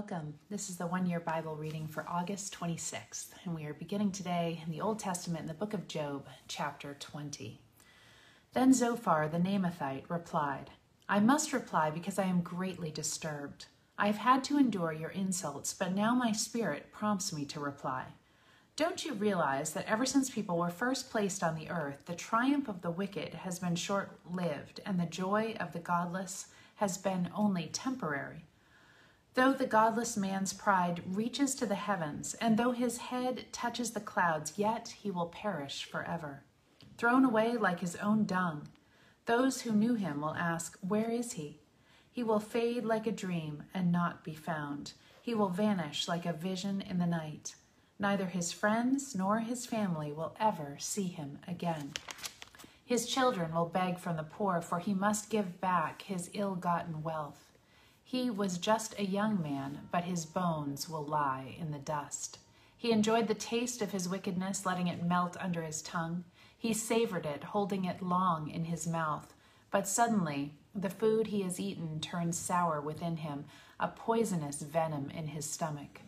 Welcome. This is the one year Bible reading for August 26th, and we are beginning today in the Old Testament in the book of Job, chapter 20. Then Zophar the Naamathite replied, I must reply because I am greatly disturbed. I have had to endure your insults, but now my spirit prompts me to reply. Don't you realize that ever since people were first placed on the earth, the triumph of the wicked has been short lived, and the joy of the godless has been only temporary? Though the godless man's pride reaches to the heavens, and though his head touches the clouds, yet he will perish forever. Thrown away like his own dung, those who knew him will ask, Where is he? He will fade like a dream and not be found. He will vanish like a vision in the night. Neither his friends nor his family will ever see him again. His children will beg from the poor, for he must give back his ill gotten wealth. He was just a young man, but his bones will lie in the dust. He enjoyed the taste of his wickedness, letting it melt under his tongue. He savored it, holding it long in his mouth. But suddenly, the food he has eaten turns sour within him, a poisonous venom in his stomach.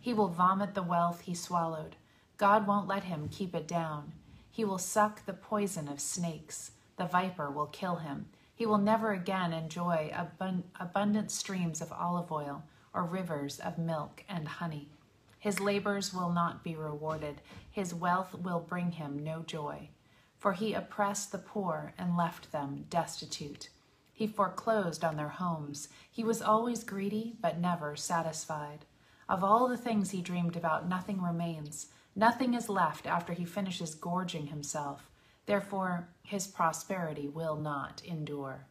He will vomit the wealth he swallowed. God won't let him keep it down. He will suck the poison of snakes. The viper will kill him. He will never again enjoy abund- abundant streams of olive oil or rivers of milk and honey. His labors will not be rewarded. His wealth will bring him no joy. For he oppressed the poor and left them destitute. He foreclosed on their homes. He was always greedy, but never satisfied. Of all the things he dreamed about, nothing remains. Nothing is left after he finishes gorging himself. Therefore, his prosperity will not endure.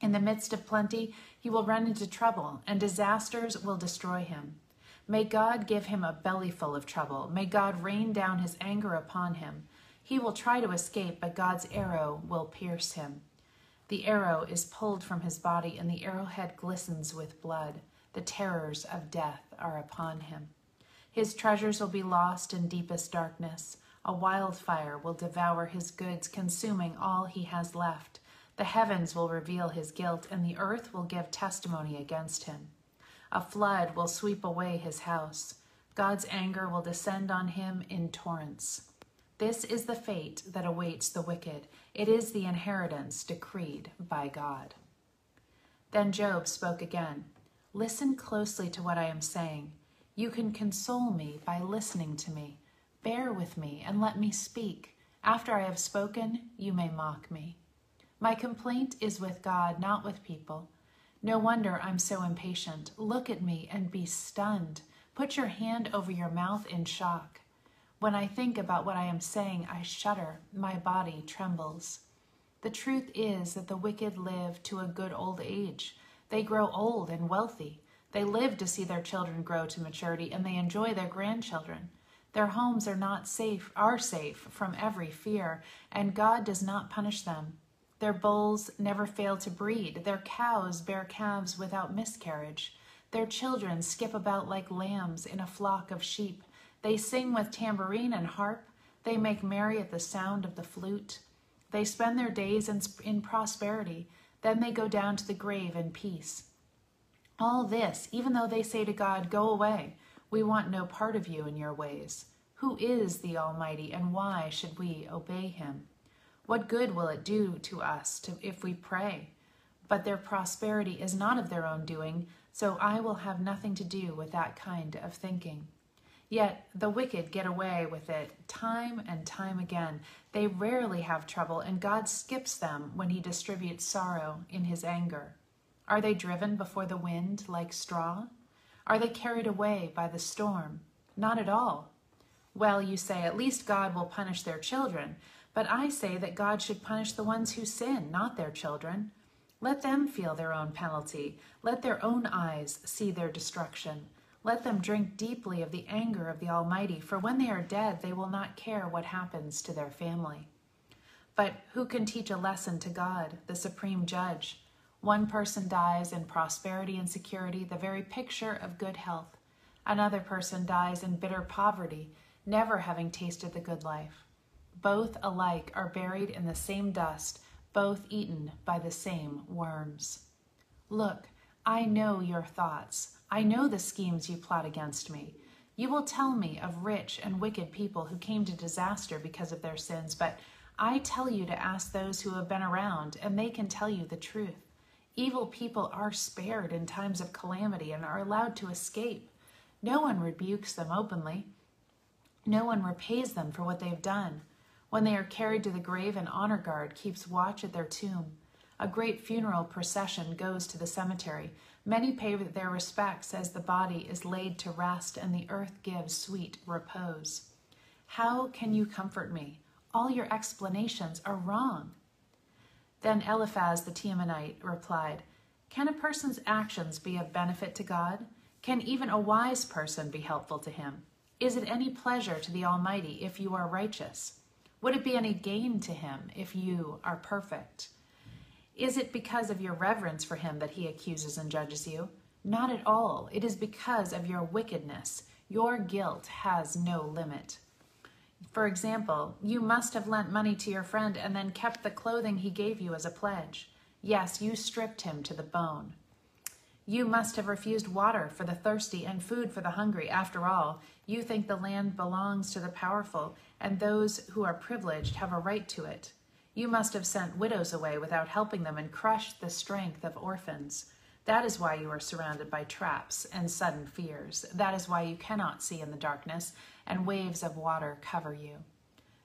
In the midst of plenty, he will run into trouble, and disasters will destroy him. May God give him a bellyful of trouble. May God rain down his anger upon him. He will try to escape, but God's arrow will pierce him. The arrow is pulled from his body, and the arrowhead glistens with blood. The terrors of death are upon him. His treasures will be lost in deepest darkness. A wildfire will devour his goods, consuming all he has left. The heavens will reveal his guilt, and the earth will give testimony against him. A flood will sweep away his house. God's anger will descend on him in torrents. This is the fate that awaits the wicked. It is the inheritance decreed by God. Then Job spoke again Listen closely to what I am saying. You can console me by listening to me. Bear with me and let me speak. After I have spoken, you may mock me. My complaint is with God, not with people. No wonder I'm so impatient. Look at me and be stunned. Put your hand over your mouth in shock. When I think about what I am saying, I shudder. My body trembles. The truth is that the wicked live to a good old age. They grow old and wealthy. They live to see their children grow to maturity, and they enjoy their grandchildren. Their homes are not safe, are safe from every fear, and God does not punish them. Their bulls never fail to breed. Their cows bear calves without miscarriage. Their children skip about like lambs in a flock of sheep. They sing with tambourine and harp. They make merry at the sound of the flute. They spend their days in, in prosperity. Then they go down to the grave in peace. All this, even though they say to God, Go away, we want no part of you and your ways. Who is the Almighty, and why should we obey him? What good will it do to us to, if we pray? But their prosperity is not of their own doing, so I will have nothing to do with that kind of thinking. Yet the wicked get away with it time and time again. They rarely have trouble, and God skips them when He distributes sorrow in His anger. Are they driven before the wind like straw? Are they carried away by the storm? Not at all. Well, you say, at least God will punish their children. But I say that God should punish the ones who sin, not their children. Let them feel their own penalty. Let their own eyes see their destruction. Let them drink deeply of the anger of the Almighty, for when they are dead, they will not care what happens to their family. But who can teach a lesson to God, the supreme judge? One person dies in prosperity and security, the very picture of good health. Another person dies in bitter poverty, never having tasted the good life. Both alike are buried in the same dust, both eaten by the same worms. Look, I know your thoughts. I know the schemes you plot against me. You will tell me of rich and wicked people who came to disaster because of their sins, but I tell you to ask those who have been around, and they can tell you the truth. Evil people are spared in times of calamity and are allowed to escape. No one rebukes them openly. No one repays them for what they have done. When they are carried to the grave, an honor guard keeps watch at their tomb. A great funeral procession goes to the cemetery. Many pay their respects as the body is laid to rest and the earth gives sweet repose. How can you comfort me? All your explanations are wrong. Then Eliphaz the Temanite replied, Can a person's actions be of benefit to God? Can even a wise person be helpful to him? Is it any pleasure to the Almighty if you are righteous? Would it be any gain to him if you are perfect? Is it because of your reverence for him that he accuses and judges you? Not at all. It is because of your wickedness. Your guilt has no limit. For example, you must have lent money to your friend and then kept the clothing he gave you as a pledge. Yes, you stripped him to the bone. You must have refused water for the thirsty and food for the hungry. After all, you think the land belongs to the powerful, and those who are privileged have a right to it. You must have sent widows away without helping them and crushed the strength of orphans. That is why you are surrounded by traps and sudden fears. That is why you cannot see in the darkness, and waves of water cover you.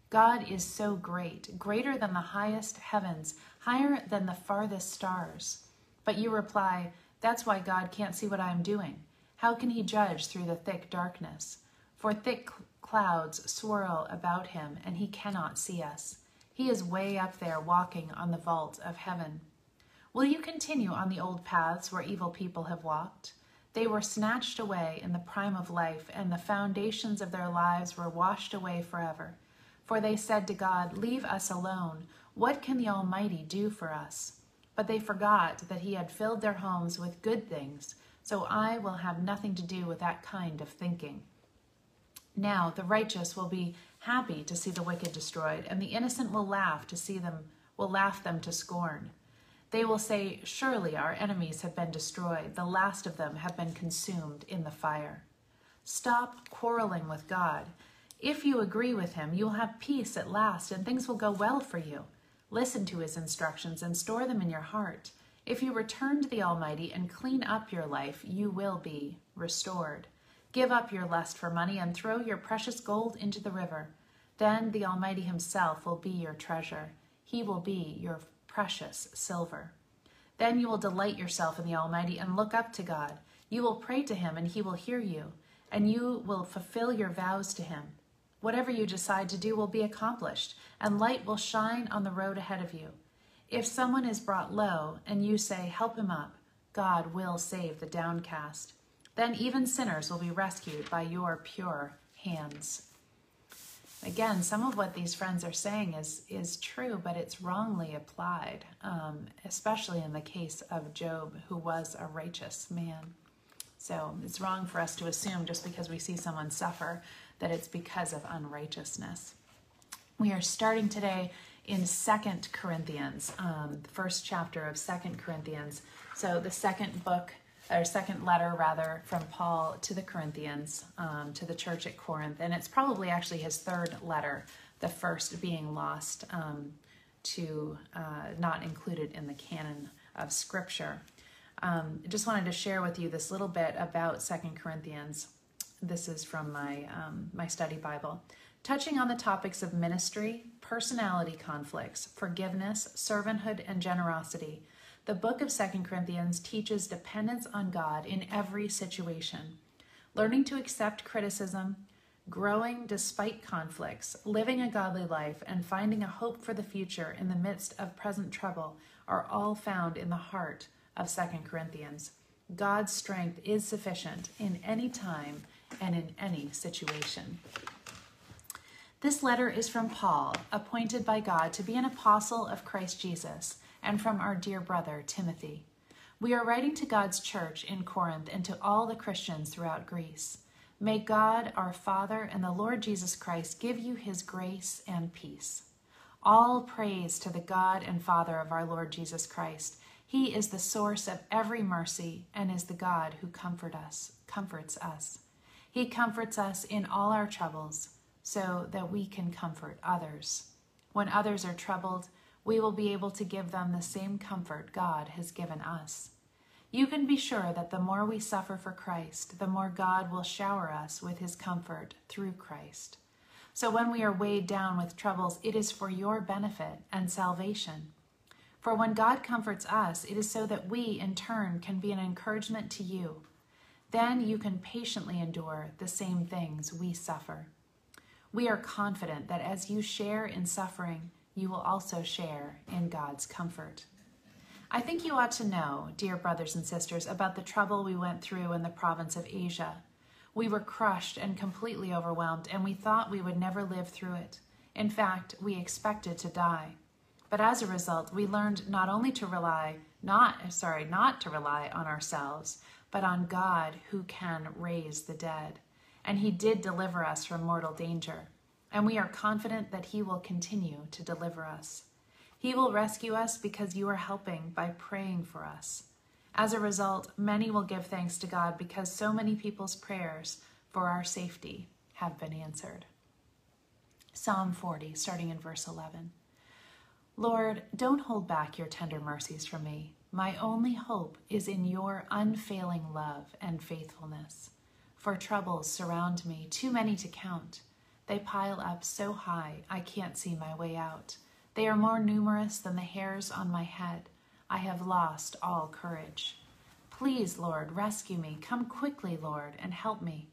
God is so great, greater than the highest heavens, higher than the farthest stars. But you reply, That's why God can't see what I am doing. How can he judge through the thick darkness? For thick clouds swirl about him, and he cannot see us. He is way up there walking on the vault of heaven. Will you continue on the old paths where evil people have walked? They were snatched away in the prime of life, and the foundations of their lives were washed away forever. For they said to God, Leave us alone. What can the Almighty do for us? But they forgot that He had filled their homes with good things, so I will have nothing to do with that kind of thinking. Now the righteous will be happy to see the wicked destroyed, and the innocent will laugh to see them, will laugh them to scorn. They will say, Surely our enemies have been destroyed, the last of them have been consumed in the fire. Stop quarreling with God. If you agree with him, you will have peace at last, and things will go well for you. Listen to his instructions and store them in your heart. If you return to the Almighty and clean up your life, you will be restored. Give up your lust for money and throw your precious gold into the river. Then the Almighty Himself will be your treasure. He will be your precious silver. Then you will delight yourself in the Almighty and look up to God. You will pray to Him and He will hear you, and you will fulfill your vows to Him. Whatever you decide to do will be accomplished, and light will shine on the road ahead of you. If someone is brought low and you say, Help him up, God will save the downcast. Then even sinners will be rescued by your pure hands. Again, some of what these friends are saying is, is true, but it's wrongly applied, um, especially in the case of Job, who was a righteous man. So it's wrong for us to assume just because we see someone suffer that it's because of unrighteousness. We are starting today in Second Corinthians, um, the first chapter of Second Corinthians. So the second book or second letter rather from Paul to the Corinthians, um, to the church at Corinth, and it's probably actually his third letter, the first being lost um, to uh, not included in the canon of Scripture. Um, just wanted to share with you this little bit about Second Corinthians. This is from my um, my study Bible, touching on the topics of ministry, personality conflicts, forgiveness, servanthood, and generosity the book of Second Corinthians teaches dependence on God in every situation. Learning to accept criticism, growing despite conflicts, living a godly life, and finding a hope for the future in the midst of present trouble are all found in the heart of Second Corinthians. God's strength is sufficient in any time and in any situation. This letter is from Paul, appointed by God to be an apostle of Christ Jesus, and from our dear brother Timothy. We are writing to God's church in Corinth and to all the Christians throughout Greece. May God, our Father, and the Lord Jesus Christ give you his grace and peace. All praise to the God and Father of our Lord Jesus Christ. He is the source of every mercy and is the God who comfort us, comforts us. He comforts us in all our troubles so that we can comfort others. When others are troubled, we will be able to give them the same comfort God has given us. You can be sure that the more we suffer for Christ, the more God will shower us with his comfort through Christ. So when we are weighed down with troubles, it is for your benefit and salvation. For when God comforts us, it is so that we, in turn, can be an encouragement to you. Then you can patiently endure the same things we suffer. We are confident that as you share in suffering, you will also share in God's comfort. I think you ought to know, dear brothers and sisters, about the trouble we went through in the province of Asia. We were crushed and completely overwhelmed, and we thought we would never live through it. In fact, we expected to die. But as a result, we learned not only to rely, not, sorry, not to rely on ourselves, but on God who can raise the dead. And he did deliver us from mortal danger. And we are confident that he will continue to deliver us. He will rescue us because you are helping by praying for us. As a result, many will give thanks to God because so many people's prayers for our safety have been answered. Psalm 40, starting in verse 11. Lord, don't hold back your tender mercies from me. My only hope is in your unfailing love and faithfulness. For troubles surround me, too many to count. They pile up so high I can't see my way out. They are more numerous than the hairs on my head. I have lost all courage. Please, Lord, rescue me. Come quickly, Lord, and help me.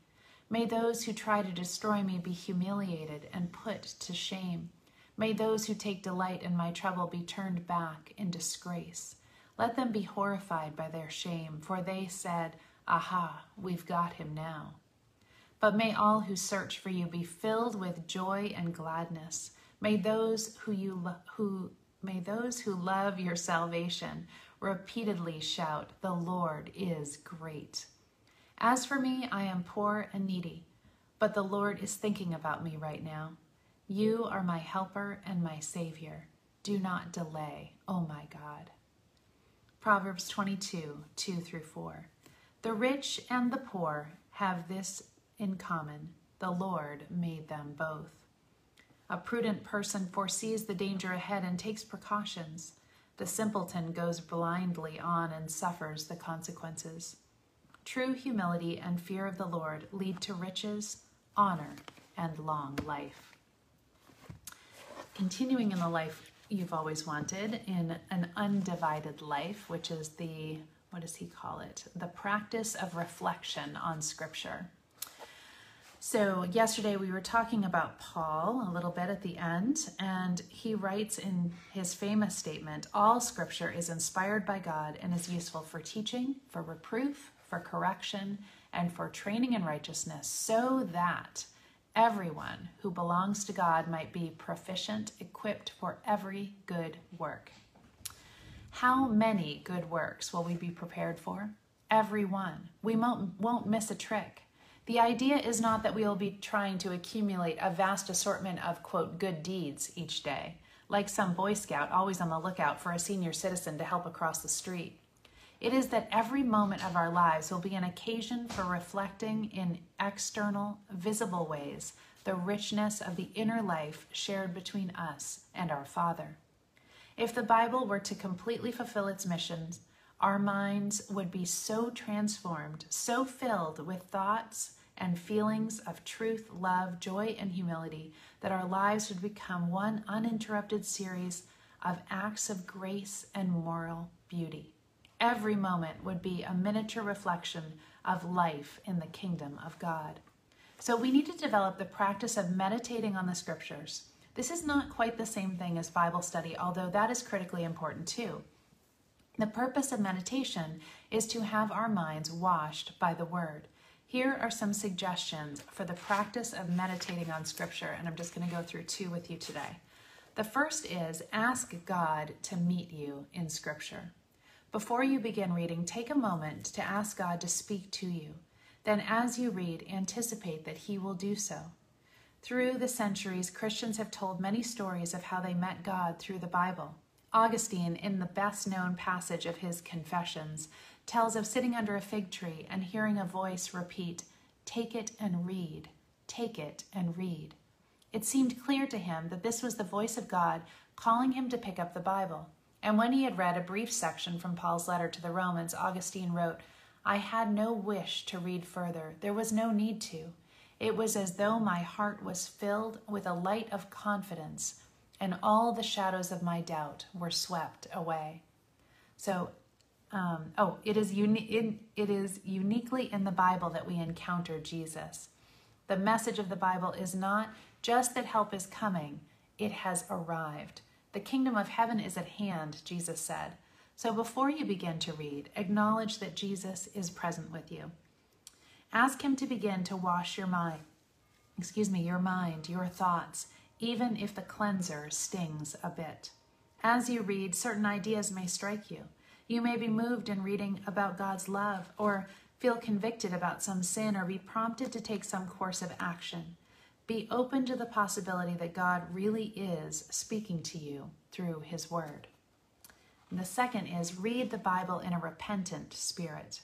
May those who try to destroy me be humiliated and put to shame. May those who take delight in my trouble be turned back in disgrace. Let them be horrified by their shame, for they said, Aha, we've got him now. But may all who search for you be filled with joy and gladness. May those who you who May those who love your salvation repeatedly shout, The Lord is great. As for me, I am poor and needy, but the Lord is thinking about me right now. You are my helper and my Savior. Do not delay, oh my God. Proverbs 22 2 through 4. The rich and the poor have this in common the Lord made them both. A prudent person foresees the danger ahead and takes precautions. The simpleton goes blindly on and suffers the consequences. True humility and fear of the Lord lead to riches, honor, and long life. Continuing in the life you've always wanted, in an undivided life, which is the, what does he call it? The practice of reflection on Scripture. So, yesterday we were talking about Paul a little bit at the end, and he writes in his famous statement All scripture is inspired by God and is useful for teaching, for reproof, for correction, and for training in righteousness, so that everyone who belongs to God might be proficient, equipped for every good work. How many good works will we be prepared for? Every one. We won't, won't miss a trick. The idea is not that we will be trying to accumulate a vast assortment of, quote, good deeds each day, like some Boy Scout always on the lookout for a senior citizen to help across the street. It is that every moment of our lives will be an occasion for reflecting in external, visible ways the richness of the inner life shared between us and our Father. If the Bible were to completely fulfill its missions, our minds would be so transformed, so filled with thoughts and feelings of truth, love, joy, and humility, that our lives would become one uninterrupted series of acts of grace and moral beauty. Every moment would be a miniature reflection of life in the kingdom of God. So we need to develop the practice of meditating on the scriptures. This is not quite the same thing as Bible study, although that is critically important too. The purpose of meditation is to have our minds washed by the Word. Here are some suggestions for the practice of meditating on Scripture, and I'm just going to go through two with you today. The first is ask God to meet you in Scripture. Before you begin reading, take a moment to ask God to speak to you. Then, as you read, anticipate that He will do so. Through the centuries, Christians have told many stories of how they met God through the Bible. Augustine, in the best known passage of his Confessions, tells of sitting under a fig tree and hearing a voice repeat, Take it and read, take it and read. It seemed clear to him that this was the voice of God calling him to pick up the Bible. And when he had read a brief section from Paul's letter to the Romans, Augustine wrote, I had no wish to read further. There was no need to. It was as though my heart was filled with a light of confidence and all the shadows of my doubt were swept away. So, um, oh, it is, uni- it, it is uniquely in the Bible that we encounter Jesus. The message of the Bible is not just that help is coming, it has arrived. The kingdom of heaven is at hand, Jesus said. So before you begin to read, acknowledge that Jesus is present with you. Ask him to begin to wash your mind, excuse me, your mind, your thoughts, even if the cleanser stings a bit. As you read, certain ideas may strike you. You may be moved in reading about God's love, or feel convicted about some sin, or be prompted to take some course of action. Be open to the possibility that God really is speaking to you through His Word. And the second is read the Bible in a repentant spirit.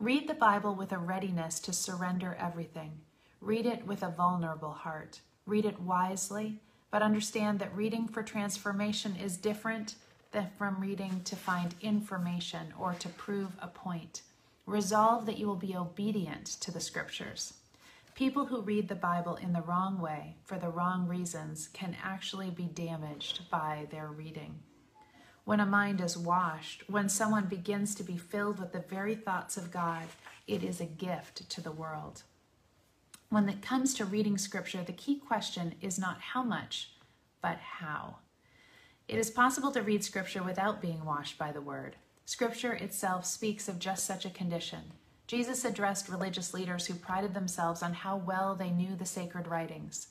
Read the Bible with a readiness to surrender everything. Read it with a vulnerable heart. Read it wisely, but understand that reading for transformation is different from reading to find information or to prove a point. Resolve that you will be obedient to the scriptures. People who read the Bible in the wrong way for the wrong reasons can actually be damaged by their reading. When a mind is washed, when someone begins to be filled with the very thoughts of God, it is a gift to the world. When it comes to reading scripture, the key question is not how much, but how. It is possible to read scripture without being washed by the word. Scripture itself speaks of just such a condition. Jesus addressed religious leaders who prided themselves on how well they knew the sacred writings.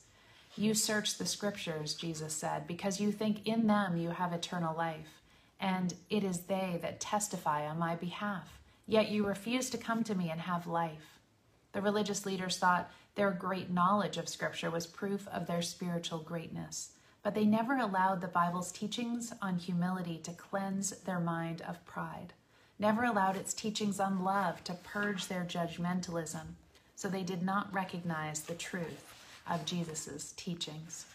You search the scriptures, Jesus said, because you think in them you have eternal life, and it is they that testify on my behalf. Yet you refuse to come to me and have life. The religious leaders thought their great knowledge of Scripture was proof of their spiritual greatness, but they never allowed the Bible's teachings on humility to cleanse their mind of pride, never allowed its teachings on love to purge their judgmentalism, so they did not recognize the truth of Jesus' teachings.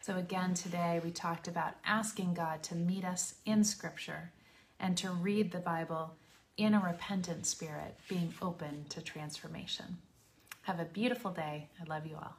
So, again, today we talked about asking God to meet us in Scripture and to read the Bible in a repentant spirit, being open to transformation. Have a beautiful day. I love you all.